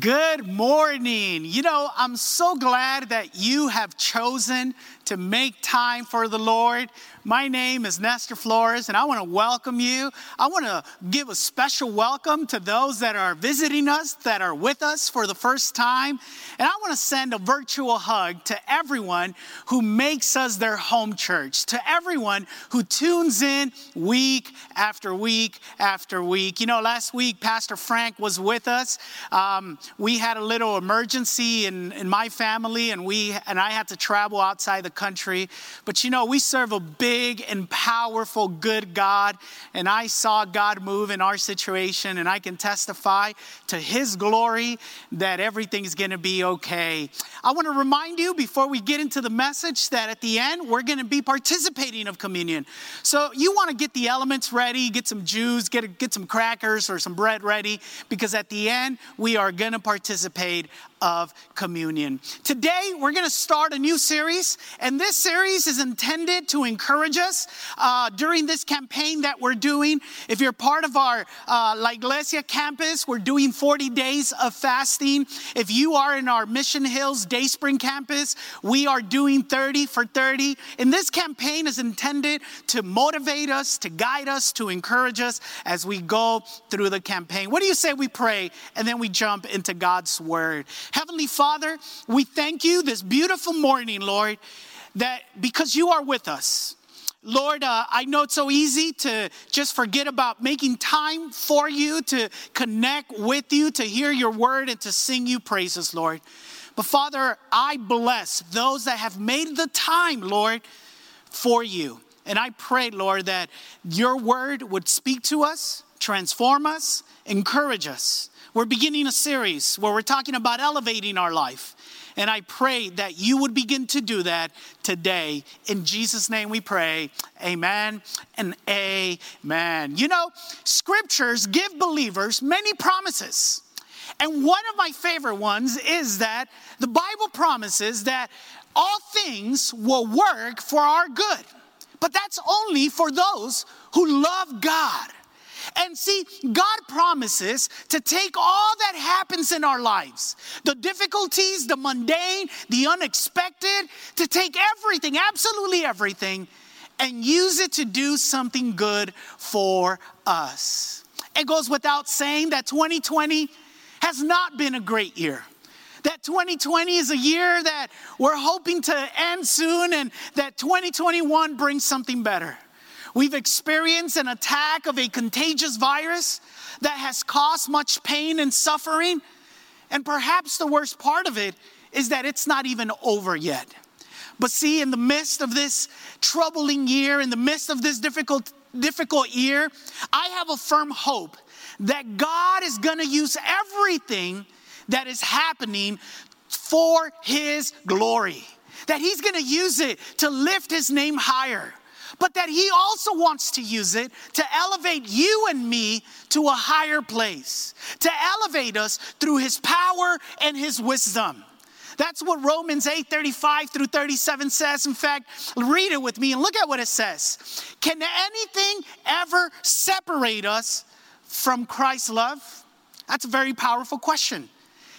Good morning. You know, I'm so glad that you have chosen to make time for the Lord. My name is Nestor Flores, and I want to welcome you. I want to give a special welcome to those that are visiting us, that are with us for the first time. And I want to send a virtual hug to everyone who makes us their home church, to everyone who tunes in week after week after week. You know, last week, Pastor Frank was with us. Um, we had a little emergency in, in my family, and, we, and I had to travel outside the country. But you know, we serve a big and powerful, good God. And I saw God move in our situation, and I can testify to His glory that everything's going to be okay. I want to remind you before we get into the message that at the end, we're going to be participating of communion. So you want to get the elements ready, get some juice, get, get some crackers or some bread ready, because at the end, we are going to participate of communion. Today, we're going to start a new series, and this series is intended to encourage us uh, during this campaign that we're doing. If you're part of our uh, La Iglesia campus, we're doing 40 days of fasting. If you are in our Mission Hills Dayspring campus, we are doing 30 for 30. And this campaign is intended to motivate us, to guide us, to encourage us as we go through the campaign. What do you say we pray and then we jump into God's word? Heavenly Father, we thank you this beautiful morning, Lord, that because you are with us. Lord, uh, I know it's so easy to just forget about making time for you, to connect with you, to hear your word, and to sing you praises, Lord. But Father, I bless those that have made the time, Lord, for you. And I pray, Lord, that your word would speak to us, transform us, encourage us. We're beginning a series where we're talking about elevating our life. And I pray that you would begin to do that today. In Jesus' name we pray. Amen and amen. You know, scriptures give believers many promises. And one of my favorite ones is that the Bible promises that all things will work for our good. But that's only for those who love God. And see, God promises to take all that happens in our lives the difficulties, the mundane, the unexpected to take everything, absolutely everything, and use it to do something good for us. It goes without saying that 2020 has not been a great year that 2020 is a year that we're hoping to end soon and that 2021 brings something better. We've experienced an attack of a contagious virus that has caused much pain and suffering. And perhaps the worst part of it is that it's not even over yet. But see, in the midst of this troubling year, in the midst of this difficult, difficult year, I have a firm hope that God is gonna use everything that is happening for His glory, that He's gonna use it to lift His name higher but that He also wants to use it to elevate you and me to a higher place, to elevate us through His power and His wisdom. That's what Romans 8 35 through 37 says. In fact, read it with me and look at what it says. Can anything ever separate us from Christ's love? That's a very powerful question.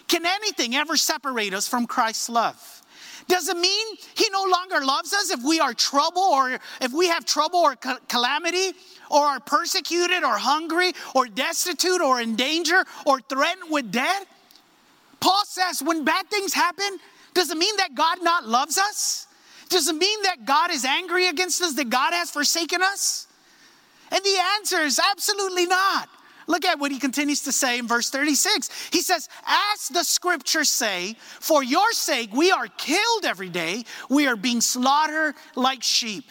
Can anything ever separate us from Christ's love? Does it mean he no longer loves us if we are trouble or if we have trouble or calamity or are persecuted or hungry or destitute or in danger or threatened with death? Paul says when bad things happen, does it mean that God not loves us? Does it mean that God is angry against us, that God has forsaken us? And the answer is absolutely not. Look at what he continues to say in verse 36. He says, As the scriptures say, for your sake we are killed every day, we are being slaughtered like sheep.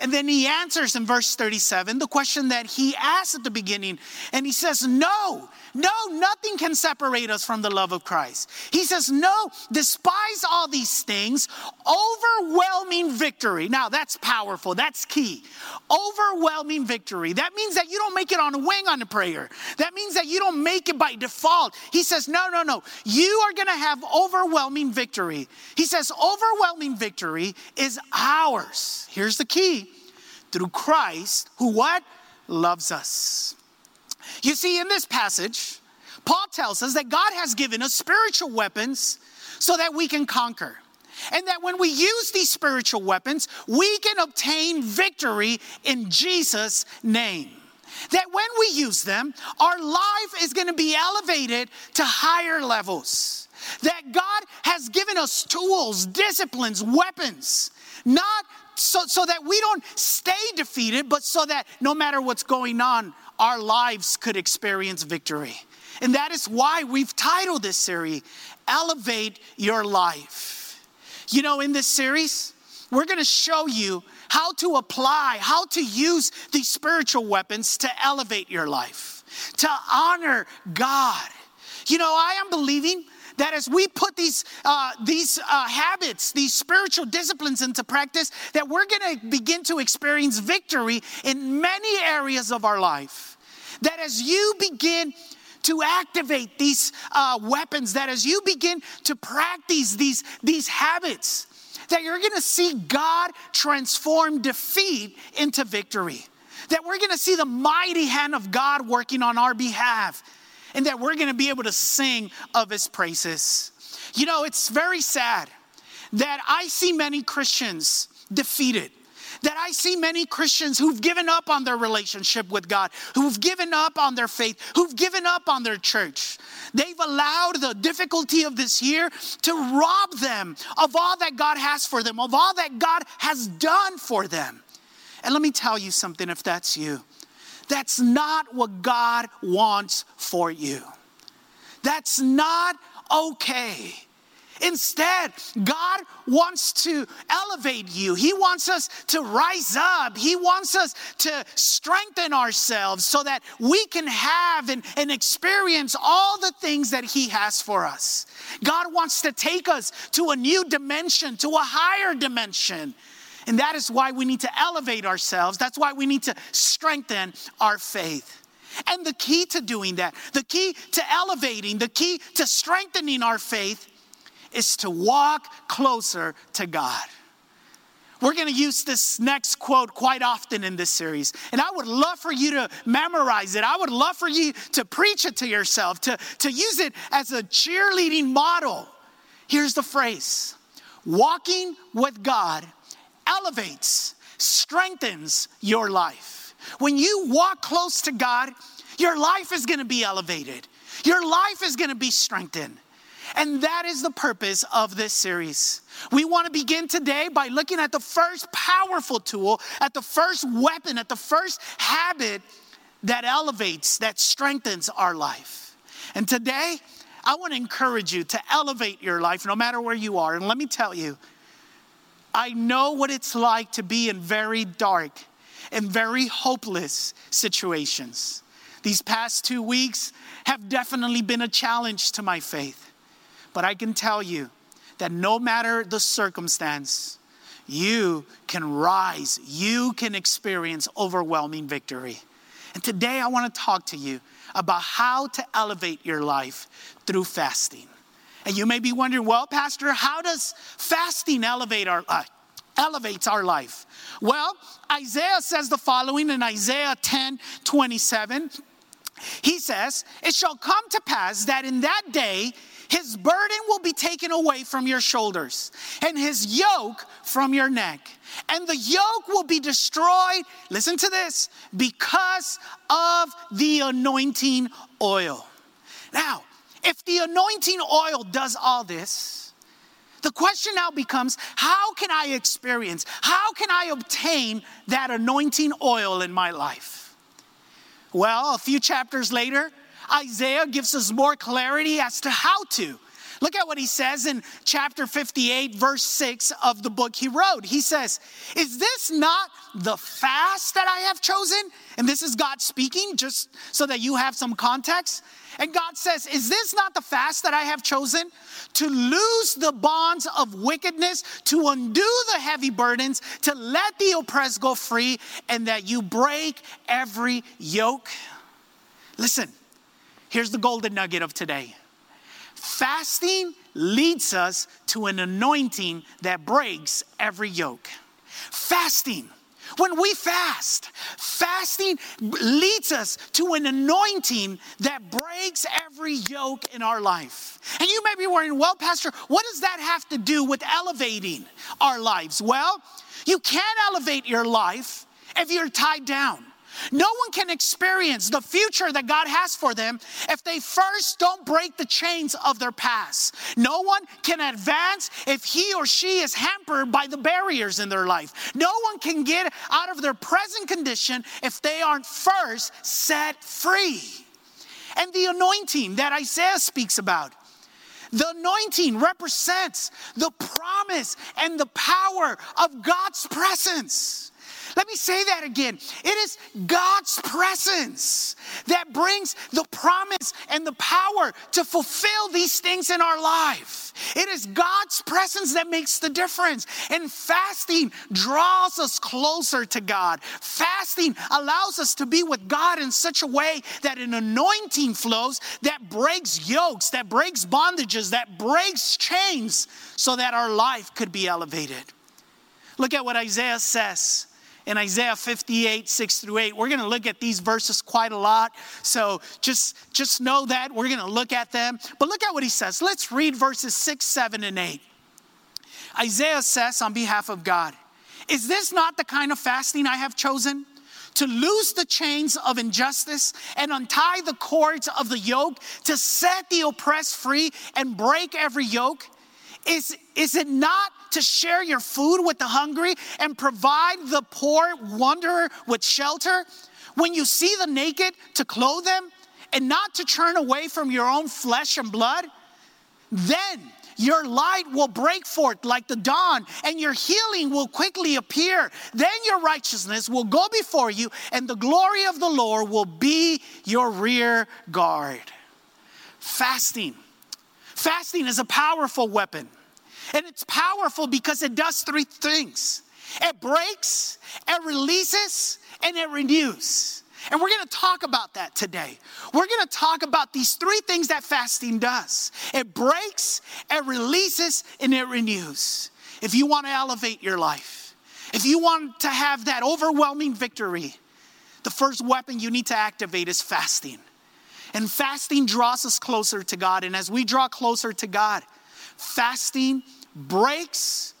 And then he answers in verse 37 the question that he asked at the beginning. And he says, No, no, nothing can separate us from the love of Christ. He says, No, despise all these things, overwhelming victory. Now, that's powerful. That's key. Overwhelming victory. That means that you don't make it on a wing on a prayer. That means that you don't make it by default. He says, No, no, no. You are going to have overwhelming victory. He says, Overwhelming victory is ours. Here's the key through Christ, who what? Loves us. You see, in this passage, Paul tells us that God has given us spiritual weapons so that we can conquer. And that when we use these spiritual weapons, we can obtain victory in Jesus' name. That when we use them, our life is going to be elevated to higher levels. That God has given us tools, disciplines, weapons, not so, so that we don't stay defeated, but so that no matter what's going on, our lives could experience victory. And that is why we've titled this series, Elevate Your Life. You know, in this series, we're gonna show you how to apply, how to use these spiritual weapons to elevate your life, to honor God. You know, I am believing that as we put these, uh, these uh, habits, these spiritual disciplines into practice, that we're going to begin to experience victory in many areas of our life that as you begin to activate these uh, weapons, that as you begin to practice these, these habits, that you're gonna see God transform defeat into victory. That we're gonna see the mighty hand of God working on our behalf, and that we're gonna be able to sing of his praises. You know, it's very sad that I see many Christians defeated that I see many Christians who've given up on their relationship with God, who've given up on their faith, who've given up on their church. They've allowed the difficulty of this year to rob them of all that God has for them, of all that God has done for them. And let me tell you something if that's you. That's not what God wants for you. That's not okay. Instead, God wants to elevate you. He wants us to rise up. He wants us to strengthen ourselves so that we can have and, and experience all the things that He has for us. God wants to take us to a new dimension, to a higher dimension. And that is why we need to elevate ourselves. That's why we need to strengthen our faith. And the key to doing that, the key to elevating, the key to strengthening our faith is to walk closer to God. We're going to use this next quote quite often in this series. And I would love for you to memorize it. I would love for you to preach it to yourself, to, to use it as a cheerleading model. Here's the phrase Walking with God elevates, strengthens your life. When you walk close to God, your life is going to be elevated, your life is going to be strengthened. And that is the purpose of this series. We want to begin today by looking at the first powerful tool, at the first weapon, at the first habit that elevates, that strengthens our life. And today, I want to encourage you to elevate your life no matter where you are. And let me tell you, I know what it's like to be in very dark and very hopeless situations. These past two weeks have definitely been a challenge to my faith. But I can tell you that no matter the circumstance, you can rise, you can experience overwhelming victory. And today I want to talk to you about how to elevate your life through fasting. And you may be wondering, well, Pastor, how does fasting elevate our uh, elevates our life? Well, Isaiah says the following in Isaiah 10 27. He says, It shall come to pass that in that day his burden will be taken away from your shoulders, and his yoke from your neck. And the yoke will be destroyed, listen to this, because of the anointing oil. Now, if the anointing oil does all this, the question now becomes how can I experience, how can I obtain that anointing oil in my life? Well, a few chapters later, Isaiah gives us more clarity as to how to. Look at what he says in chapter 58, verse 6 of the book he wrote. He says, Is this not the fast that I have chosen? And this is God speaking, just so that you have some context. And God says, Is this not the fast that I have chosen? To loose the bonds of wickedness, to undo the heavy burdens, to let the oppressed go free, and that you break every yoke. Listen, here's the golden nugget of today fasting leads us to an anointing that breaks every yoke. Fasting when we fast, fasting leads us to an anointing that breaks every yoke in our life. And you may be wondering, well, Pastor, what does that have to do with elevating our lives? Well, you can't elevate your life if you're tied down. No one can experience the future that God has for them if they first don't break the chains of their past. No one can advance if he or she is hampered by the barriers in their life. No one can get out of their present condition if they aren't first set free. And the anointing that Isaiah speaks about the anointing represents the promise and the power of God's presence. Let me say that again. It is God's presence that brings the promise and the power to fulfill these things in our life. It is God's presence that makes the difference. And fasting draws us closer to God. Fasting allows us to be with God in such a way that an anointing flows that breaks yokes, that breaks bondages, that breaks chains so that our life could be elevated. Look at what Isaiah says in Isaiah 58, 6 through 8. We're going to look at these verses quite a lot. So just, just know that. We're going to look at them. But look at what he says. Let's read verses 6, 7, and 8. Isaiah says on behalf of God, Is this not the kind of fasting I have chosen? To loose the chains of injustice and untie the cords of the yoke, to set the oppressed free and break every yoke? Is, is it not to share your food with the hungry and provide the poor wanderer with shelter? When you see the naked, to clothe them and not to turn away from your own flesh and blood? Then your light will break forth like the dawn, and your healing will quickly appear. Then your righteousness will go before you, and the glory of the Lord will be your rear guard. Fasting. Fasting is a powerful weapon. And it's powerful because it does three things it breaks, it releases, and it renews. And we're gonna talk about that today. We're gonna talk about these three things that fasting does it breaks, it releases, and it renews. If you wanna elevate your life, if you want to have that overwhelming victory, the first weapon you need to activate is fasting. And fasting draws us closer to God. And as we draw closer to God, fasting breaks,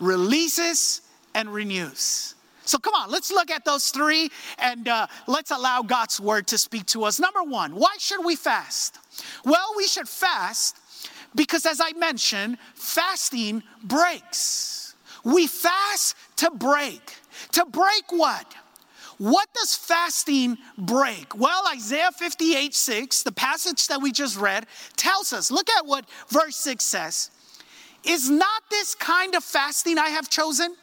releases, and renews. So come on, let's look at those three and uh, let's allow God's word to speak to us. Number one, why should we fast? Well, we should fast because, as I mentioned, fasting breaks. We fast to break. To break what? What does fasting break? Well, Isaiah 58 6, the passage that we just read, tells us. Look at what verse 6 says. Is not this kind of fasting I have chosen?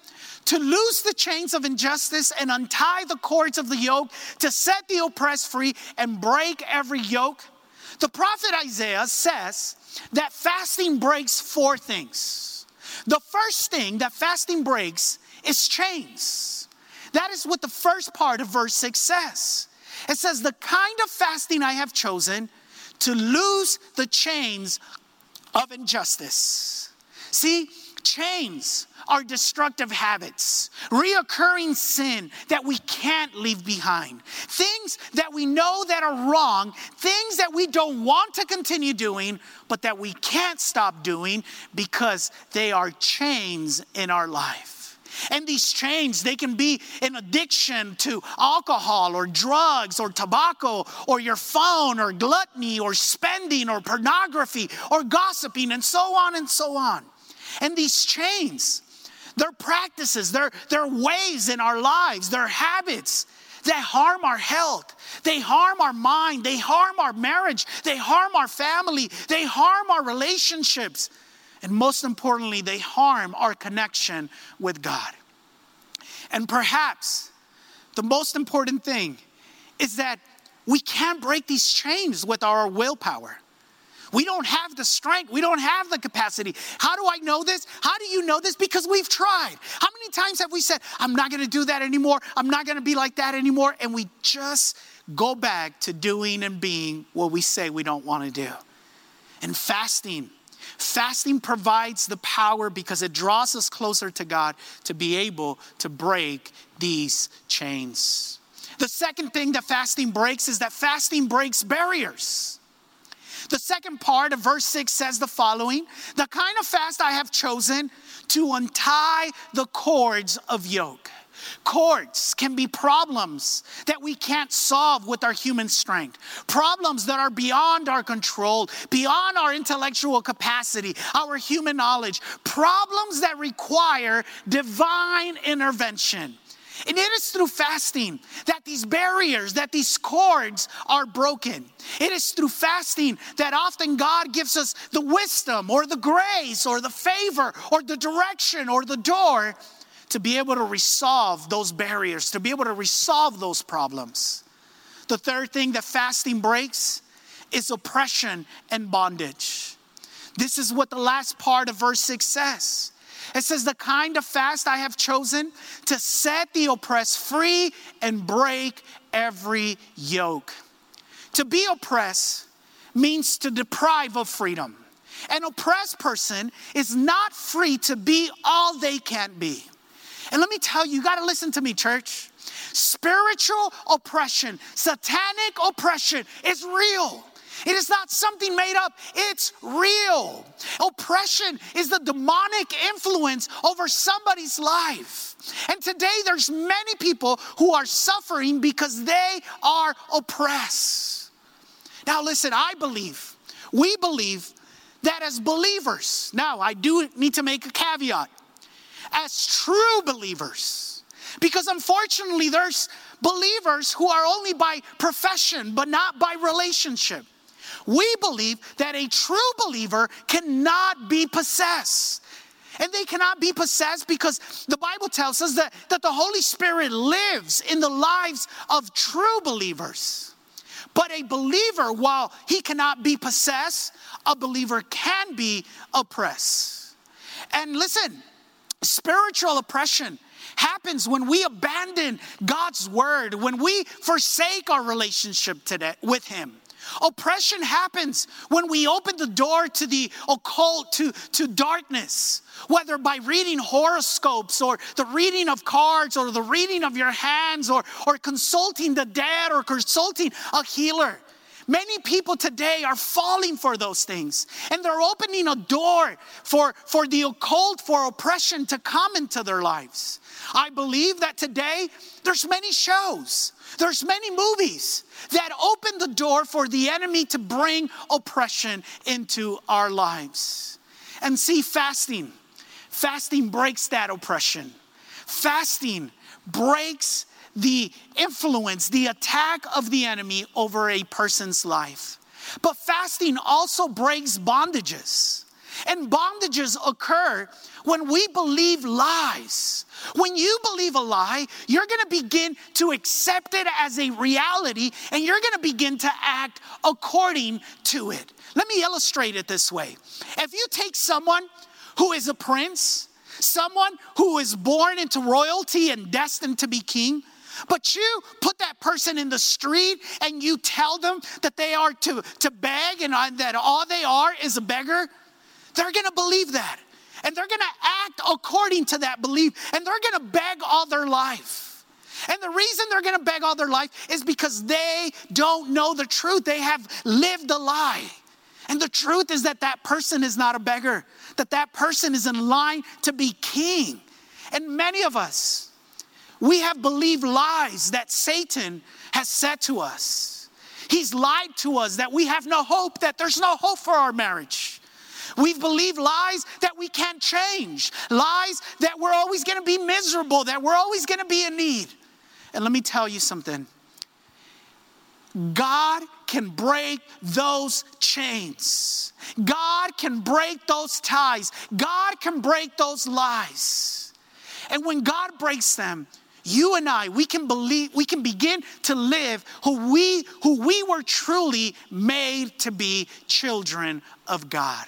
To loose the chains of injustice and untie the cords of the yoke, to set the oppressed free and break every yoke? The prophet Isaiah says that fasting breaks four things. The first thing that fasting breaks is chains. That is what the first part of verse 6 says. It says, The kind of fasting I have chosen to loose the chains of injustice. See, chains are destructive habits, reoccurring sin that we can't leave behind, things that we know that are wrong, things that we don't want to continue doing, but that we can't stop doing because they are chains in our life. And these chains, they can be an addiction to alcohol or drugs or tobacco or your phone or gluttony or spending or pornography or gossiping and so on and so on. And these chains, their practices, their, their ways in our lives, their habits, that harm our health, they harm our mind, they harm our marriage, they harm our family, they harm our relationships, and most importantly, they harm our connection with God. And perhaps the most important thing is that we can't break these chains with our willpower. We don't have the strength. We don't have the capacity. How do I know this? How do you know this? Because we've tried. How many times have we said, I'm not going to do that anymore? I'm not going to be like that anymore? And we just go back to doing and being what we say we don't want to do. And fasting, fasting provides the power because it draws us closer to God to be able to break these chains. The second thing that fasting breaks is that fasting breaks barriers. The second part of verse 6 says the following The kind of fast I have chosen to untie the cords of yoke. Cords can be problems that we can't solve with our human strength, problems that are beyond our control, beyond our intellectual capacity, our human knowledge, problems that require divine intervention. And it is through fasting that these barriers, that these cords are broken. It is through fasting that often God gives us the wisdom or the grace or the favor or the direction or the door to be able to resolve those barriers, to be able to resolve those problems. The third thing that fasting breaks is oppression and bondage. This is what the last part of verse 6 says. It says, The kind of fast I have chosen to set the oppressed free and break every yoke. To be oppressed means to deprive of freedom. An oppressed person is not free to be all they can be. And let me tell you, you got to listen to me, church. Spiritual oppression, satanic oppression is real. It is not something made up, it's real. Oppression is the demonic influence over somebody's life. And today there's many people who are suffering because they are oppressed. Now listen, I believe, we believe that as believers, now I do need to make a caveat, as true believers, because unfortunately there's believers who are only by profession but not by relationship. We believe that a true believer cannot be possessed. And they cannot be possessed because the Bible tells us that, that the Holy Spirit lives in the lives of true believers. But a believer, while he cannot be possessed, a believer can be oppressed. And listen, spiritual oppression happens when we abandon God's word, when we forsake our relationship today with Him. Oppression happens when we open the door to the occult, to, to darkness, whether by reading horoscopes or the reading of cards or the reading of your hands or, or consulting the dead or consulting a healer. Many people today are falling for those things and they're opening a door for, for the occult, for oppression to come into their lives. I believe that today there's many shows, there's many movies that open the door for the enemy to bring oppression into our lives. And see, fasting, fasting breaks that oppression. Fasting breaks the influence, the attack of the enemy over a person's life. But fasting also breaks bondages. And bondages occur when we believe lies. When you believe a lie, you're gonna begin to accept it as a reality and you're gonna begin to act according to it. Let me illustrate it this way. If you take someone who is a prince, someone who is born into royalty and destined to be king, but you put that person in the street and you tell them that they are to, to beg and uh, that all they are is a beggar, they're gonna believe that. And they're gonna act according to that belief. And they're gonna beg all their life. And the reason they're gonna beg all their life is because they don't know the truth. They have lived a lie. And the truth is that that person is not a beggar, that that person is in line to be king. And many of us, we have believed lies that Satan has said to us. He's lied to us that we have no hope, that there's no hope for our marriage. We've believed lies that we can't change, lies that we're always gonna be miserable, that we're always gonna be in need. And let me tell you something God can break those chains. God can break those ties. God can break those lies. And when God breaks them, you and I, we can believe, we can begin to live who we, who we were truly made to be children of God.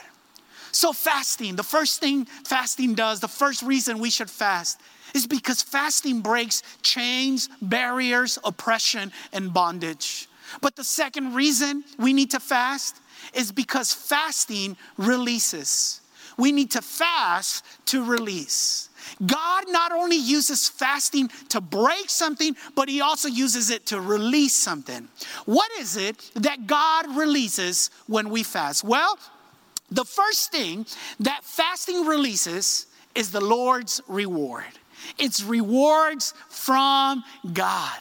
So, fasting, the first thing fasting does, the first reason we should fast is because fasting breaks chains, barriers, oppression, and bondage. But the second reason we need to fast is because fasting releases. We need to fast to release. God not only uses fasting to break something, but He also uses it to release something. What is it that God releases when we fast? Well, the first thing that fasting releases is the Lord's reward. It's rewards from God.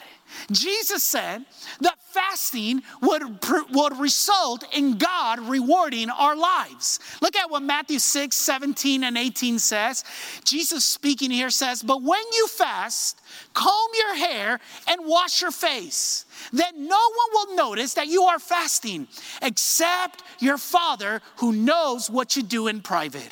Jesus said that fasting would, would result in God rewarding our lives. Look at what Matthew 6, 17, and 18 says. Jesus speaking here says, But when you fast, comb your hair and wash your face. Then no one will notice that you are fasting except your Father who knows what you do in private.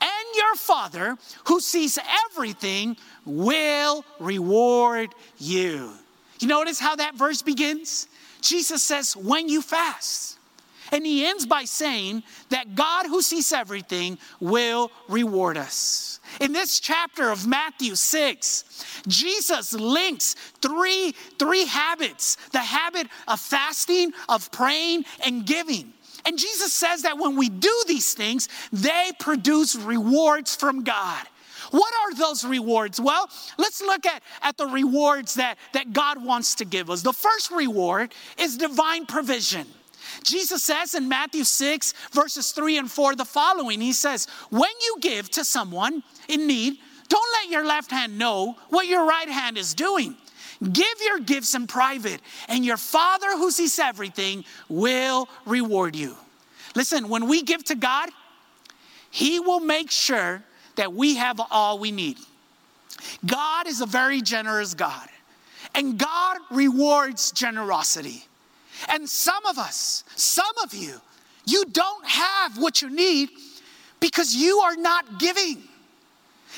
And your Father who sees everything will reward you. You notice how that verse begins? Jesus says, when you fast. And he ends by saying that God, who sees everything, will reward us. In this chapter of Matthew 6, Jesus links three, three habits the habit of fasting, of praying, and giving. And Jesus says that when we do these things, they produce rewards from God. What are those rewards? Well, let's look at, at the rewards that, that God wants to give us. The first reward is divine provision. Jesus says in Matthew 6, verses 3 and 4, the following He says, When you give to someone in need, don't let your left hand know what your right hand is doing. Give your gifts in private, and your Father who sees everything will reward you. Listen, when we give to God, He will make sure that we have all we need. God is a very generous God, and God rewards generosity. And some of us, some of you, you don't have what you need because you are not giving.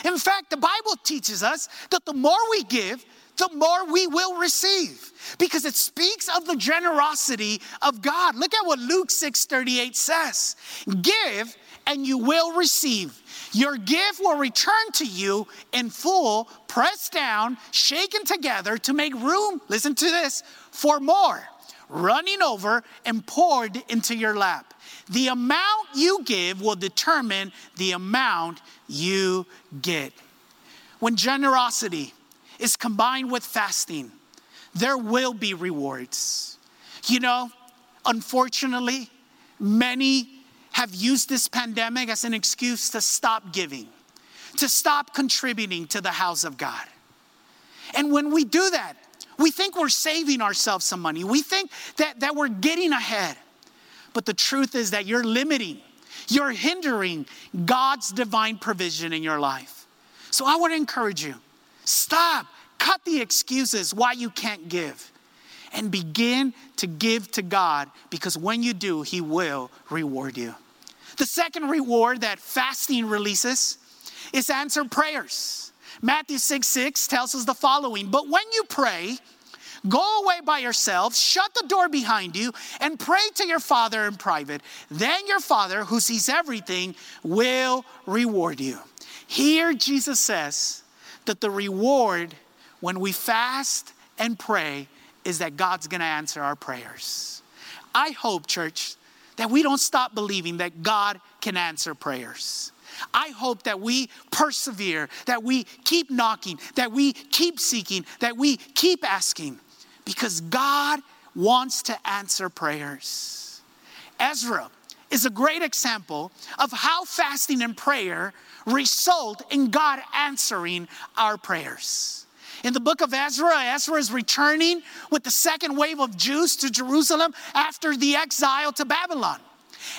In fact, the Bible teaches us that the more we give, the more we will receive because it speaks of the generosity of God. Look at what Luke 6:38 says. Give and you will receive. Your gift will return to you in full, pressed down, shaken together to make room, listen to this, for more, running over and poured into your lap. The amount you give will determine the amount you get. When generosity is combined with fasting, there will be rewards. You know, unfortunately, many have used this pandemic as an excuse to stop giving, to stop contributing to the house of God. And when we do that, we think we're saving ourselves some money. We think that, that we're getting ahead. But the truth is that you're limiting, you're hindering God's divine provision in your life. So I want to encourage you stop, cut the excuses why you can't give, and begin to give to God because when you do, He will reward you. The second reward that fasting releases is answered prayers. Matthew 6 6 tells us the following But when you pray, Go away by yourself, shut the door behind you, and pray to your Father in private. Then your Father, who sees everything, will reward you. Here, Jesus says that the reward when we fast and pray is that God's gonna answer our prayers. I hope, church, that we don't stop believing that God can answer prayers. I hope that we persevere, that we keep knocking, that we keep seeking, that we keep asking, because God wants to answer prayers. Ezra is a great example of how fasting and prayer result in God answering our prayers. In the book of Ezra, Ezra is returning with the second wave of Jews to Jerusalem after the exile to Babylon.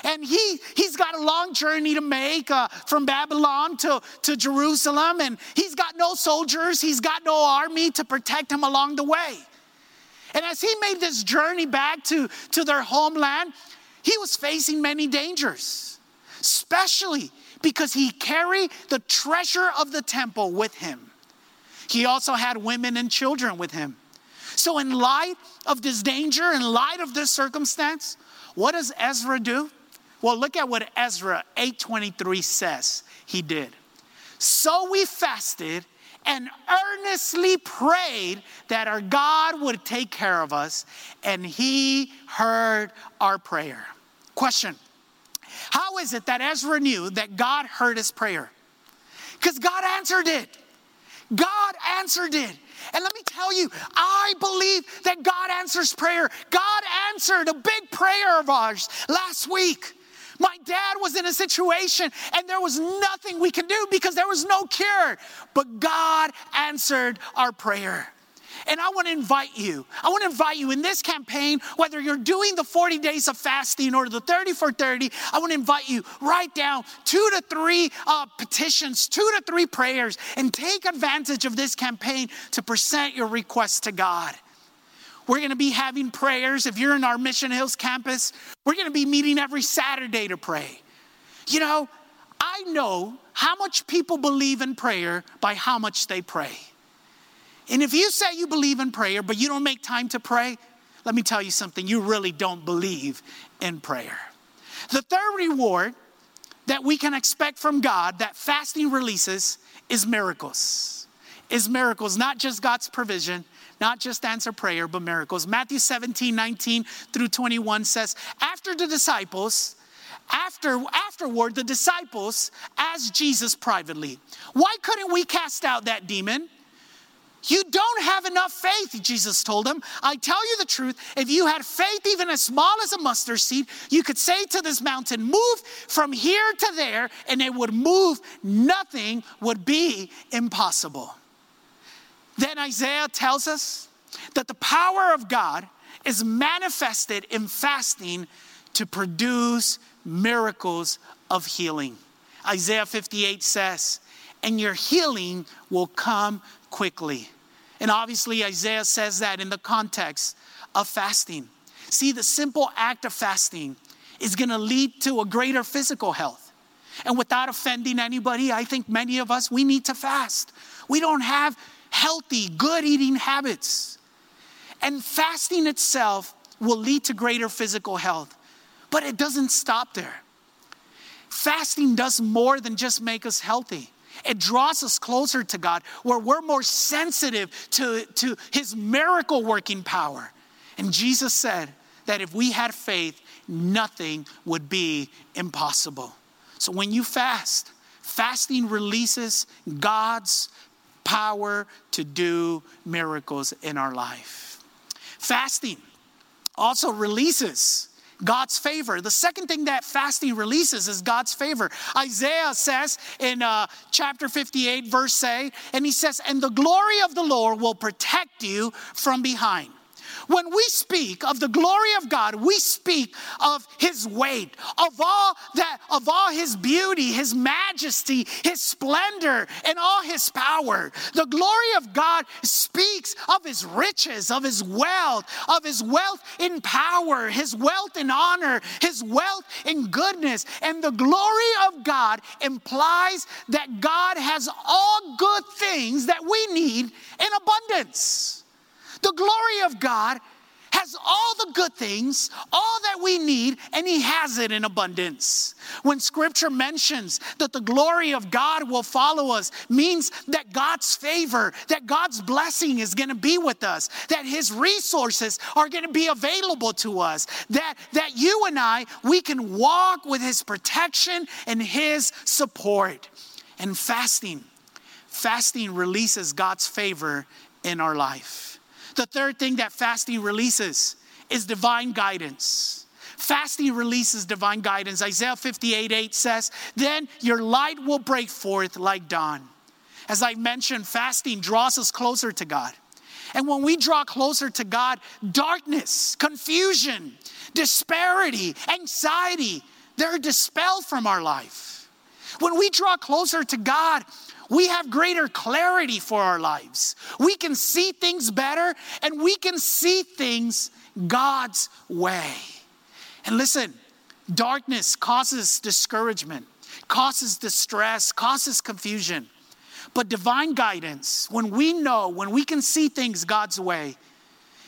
And he, he's got a long journey to make uh, from Babylon to, to Jerusalem. And he's got no soldiers, he's got no army to protect him along the way. And as he made this journey back to, to their homeland, he was facing many dangers, especially because he carried the treasure of the temple with him. He also had women and children with him. So, in light of this danger, in light of this circumstance, what does Ezra do? Well, look at what Ezra 8:23 says he did. So we fasted and earnestly prayed that our God would take care of us, and he heard our prayer. Question How is it that Ezra knew that God heard his prayer? Because God answered it. God answered it. And let me tell you, I believe that God answers prayer. God answered a big prayer of ours last week. My dad was in a situation and there was nothing we could do because there was no cure. But God answered our prayer. And I want to invite you. I want to invite you in this campaign, whether you're doing the 40 days of fasting or the 30 for 30, I want to invite you write down two to three uh, petitions, two to three prayers, and take advantage of this campaign to present your requests to God. We're going to be having prayers. If you're in our Mission Hills campus, we're going to be meeting every Saturday to pray. You know, I know how much people believe in prayer by how much they pray. And if you say you believe in prayer, but you don't make time to pray, let me tell you something, you really don't believe in prayer. The third reward that we can expect from God that fasting releases is miracles. Is miracles, not just God's provision, not just answer prayer, but miracles. Matthew 17, 19 through 21 says, After the disciples, after afterward, the disciples asked Jesus privately, Why couldn't we cast out that demon? You don't have enough faith, Jesus told them. I tell you the truth, if you had faith even as small as a mustard seed, you could say to this mountain, Move from here to there, and it would move. Nothing would be impossible. Then Isaiah tells us that the power of God is manifested in fasting to produce miracles of healing. Isaiah 58 says, And your healing will come quickly. And obviously, Isaiah says that in the context of fasting. See, the simple act of fasting is going to lead to a greater physical health. And without offending anybody, I think many of us, we need to fast. We don't have healthy, good eating habits. And fasting itself will lead to greater physical health. But it doesn't stop there. Fasting does more than just make us healthy. It draws us closer to God, where we're more sensitive to, to His miracle working power. And Jesus said that if we had faith, nothing would be impossible. So when you fast, fasting releases God's power to do miracles in our life. Fasting also releases God's favor. The second thing that fasting releases is God's favor. Isaiah says in uh, chapter 58, verse 8, and he says, And the glory of the Lord will protect you from behind. When we speak of the glory of God, we speak of his weight, of all that, of all his beauty, his majesty, his splendor, and all his power. The glory of God speaks of his riches, of his wealth, of his wealth in power, his wealth in honor, his wealth in goodness. And the glory of God implies that God has all good things that we need in abundance. The glory of God has all the good things, all that we need, and He has it in abundance. When scripture mentions that the glory of God will follow us, means that God's favor, that God's blessing is gonna be with us, that His resources are gonna be available to us, that, that you and I, we can walk with His protection and His support. And fasting, fasting releases God's favor in our life. The third thing that fasting releases is divine guidance. Fasting releases divine guidance. Isaiah 58 8 says, Then your light will break forth like dawn. As I mentioned, fasting draws us closer to God. And when we draw closer to God, darkness, confusion, disparity, anxiety, they're dispelled from our life. When we draw closer to God, we have greater clarity for our lives. We can see things better and we can see things God's way. And listen, darkness causes discouragement, causes distress, causes confusion. But divine guidance, when we know, when we can see things God's way,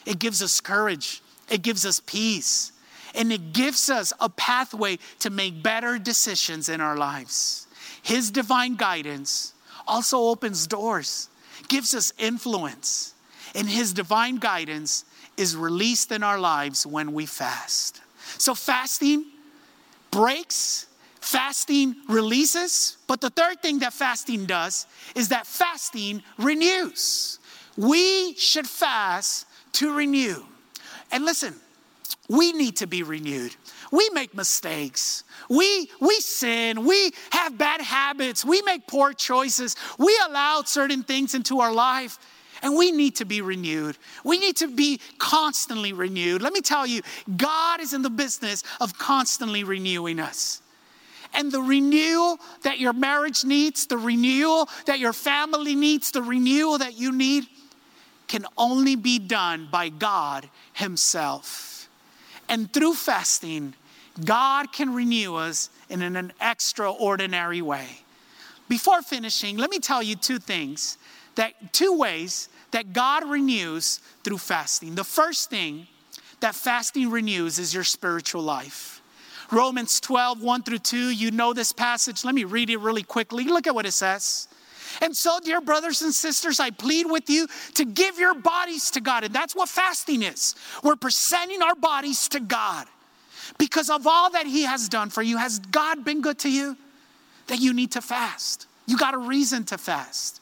it gives us courage, it gives us peace, and it gives us a pathway to make better decisions in our lives. His divine guidance also opens doors, gives us influence, and His divine guidance is released in our lives when we fast. So, fasting breaks, fasting releases, but the third thing that fasting does is that fasting renews. We should fast to renew. And listen, we need to be renewed. We make mistakes. We, we sin. We have bad habits. We make poor choices. We allow certain things into our life. And we need to be renewed. We need to be constantly renewed. Let me tell you, God is in the business of constantly renewing us. And the renewal that your marriage needs, the renewal that your family needs, the renewal that you need can only be done by God Himself. And through fasting, God can renew us in an extraordinary way. Before finishing, let me tell you two things that two ways that God renews through fasting. The first thing that fasting renews is your spiritual life. Romans 12, 1 through 2, you know this passage. Let me read it really quickly. Look at what it says. And so, dear brothers and sisters, I plead with you to give your bodies to God. And that's what fasting is. We're presenting our bodies to God because of all that He has done for you. Has God been good to you? That you need to fast. You got a reason to fast.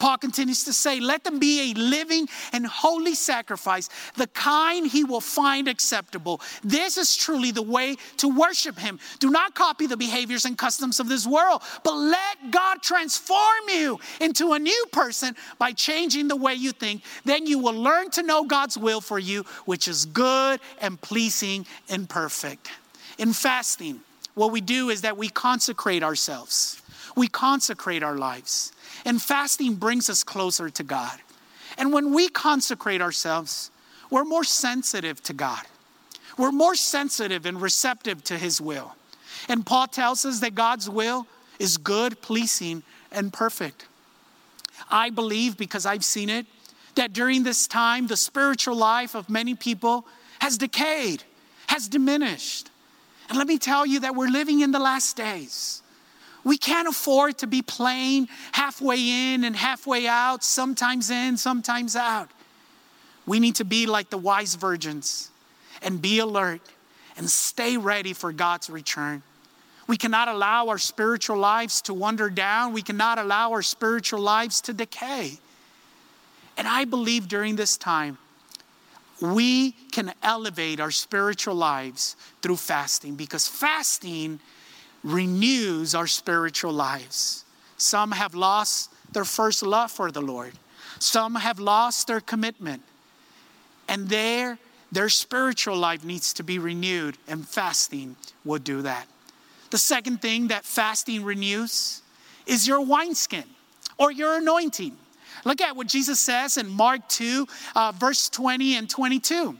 Paul continues to say, Let them be a living and holy sacrifice, the kind he will find acceptable. This is truly the way to worship him. Do not copy the behaviors and customs of this world, but let God transform you into a new person by changing the way you think. Then you will learn to know God's will for you, which is good and pleasing and perfect. In fasting, what we do is that we consecrate ourselves, we consecrate our lives. And fasting brings us closer to God. And when we consecrate ourselves, we're more sensitive to God. We're more sensitive and receptive to His will. And Paul tells us that God's will is good, pleasing, and perfect. I believe, because I've seen it, that during this time, the spiritual life of many people has decayed, has diminished. And let me tell you that we're living in the last days. We can't afford to be playing halfway in and halfway out, sometimes in, sometimes out. We need to be like the wise virgins and be alert and stay ready for God's return. We cannot allow our spiritual lives to wander down. We cannot allow our spiritual lives to decay. And I believe during this time, we can elevate our spiritual lives through fasting because fasting renews our spiritual lives. Some have lost their first love for the Lord, some have lost their commitment, and their, their spiritual life needs to be renewed, and fasting will do that. The second thing that fasting renews is your wineskin or your anointing. Look at what Jesus says in Mark 2, uh, verse 20 and 22.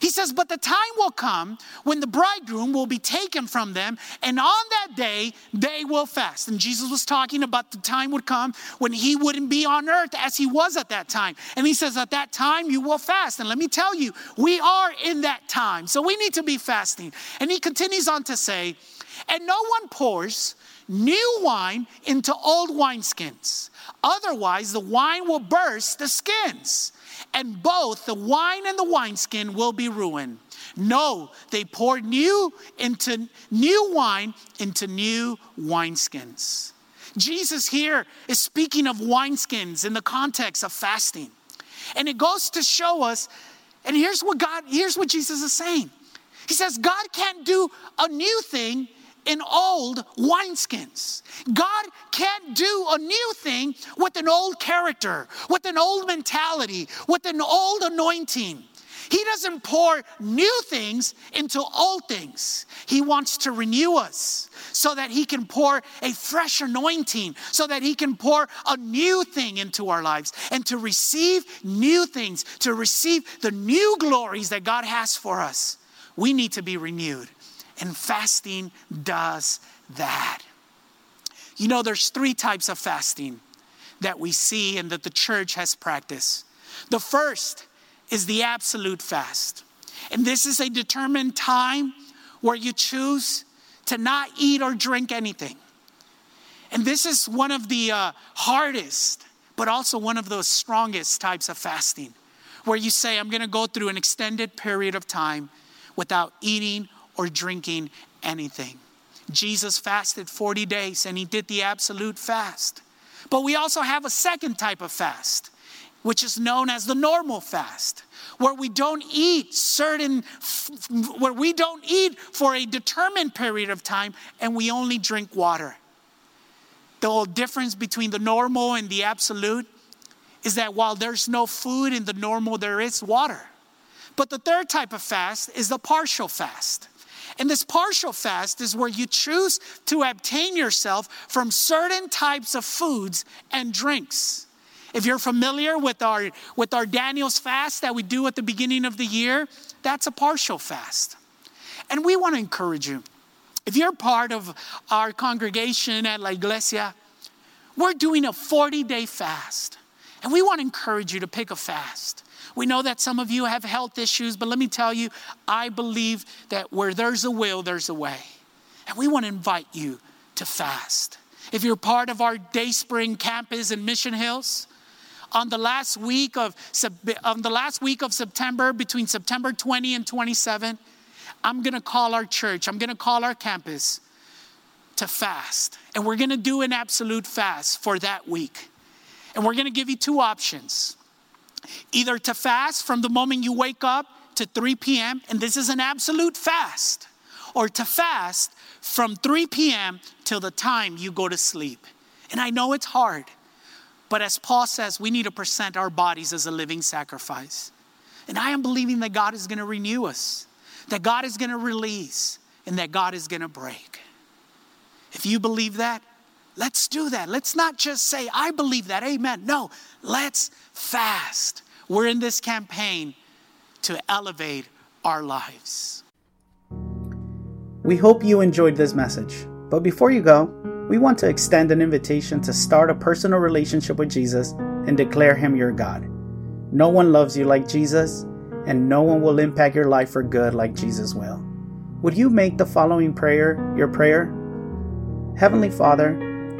He says, But the time will come when the bridegroom will be taken from them, and on that day they will fast. And Jesus was talking about the time would come when he wouldn't be on earth as he was at that time. And he says, At that time you will fast. And let me tell you, we are in that time. So we need to be fasting. And he continues on to say, And no one pours new wine into old wineskins. Otherwise, the wine will burst the skins and both the wine and the wineskin will be ruined. No, they pour new into new wine into new wineskins. Jesus here is speaking of wineskins in the context of fasting. And it goes to show us, and here's what God, here's what Jesus is saying. He says, God can't do a new thing in old wineskins. God can't do a new thing with an old character, with an old mentality, with an old anointing. He doesn't pour new things into old things. He wants to renew us so that He can pour a fresh anointing, so that He can pour a new thing into our lives and to receive new things, to receive the new glories that God has for us. We need to be renewed. And fasting does that. You know, there's three types of fasting that we see and that the church has practiced. The first is the absolute fast. And this is a determined time where you choose to not eat or drink anything. And this is one of the uh, hardest, but also one of those strongest types of fasting, where you say, I'm going to go through an extended period of time without eating or drinking anything. Jesus fasted 40 days and he did the absolute fast. But we also have a second type of fast, which is known as the normal fast, where we don't eat certain, where we don't eat for a determined period of time and we only drink water. The difference between the normal and the absolute is that while there's no food in the normal, there is water. But the third type of fast is the partial fast. And this partial fast is where you choose to abstain yourself from certain types of foods and drinks. If you're familiar with our, with our Daniel's fast that we do at the beginning of the year, that's a partial fast. And we want to encourage you. If you're part of our congregation at La Iglesia, we're doing a 40 day fast. And we want to encourage you to pick a fast. We know that some of you have health issues, but let me tell you, I believe that where there's a will, there's a way. And we want to invite you to fast. If you're part of our Dayspring campus in Mission Hills, on the last week of on the last week of September, between September 20 and 27, I'm gonna call our church, I'm gonna call our campus to fast. And we're gonna do an absolute fast for that week. And we're gonna give you two options either to fast from the moment you wake up to 3 p.m., and this is an absolute fast, or to fast from 3 p.m. till the time you go to sleep. And I know it's hard, but as Paul says, we need to present our bodies as a living sacrifice. And I am believing that God is going to renew us, that God is going to release, and that God is going to break. If you believe that, let's do that. Let's not just say, I believe that, amen. No, let's fast. We're in this campaign to elevate our lives. We hope you enjoyed this message. But before you go, we want to extend an invitation to start a personal relationship with Jesus and declare Him your God. No one loves you like Jesus, and no one will impact your life for good like Jesus will. Would you make the following prayer your prayer? Heavenly Father,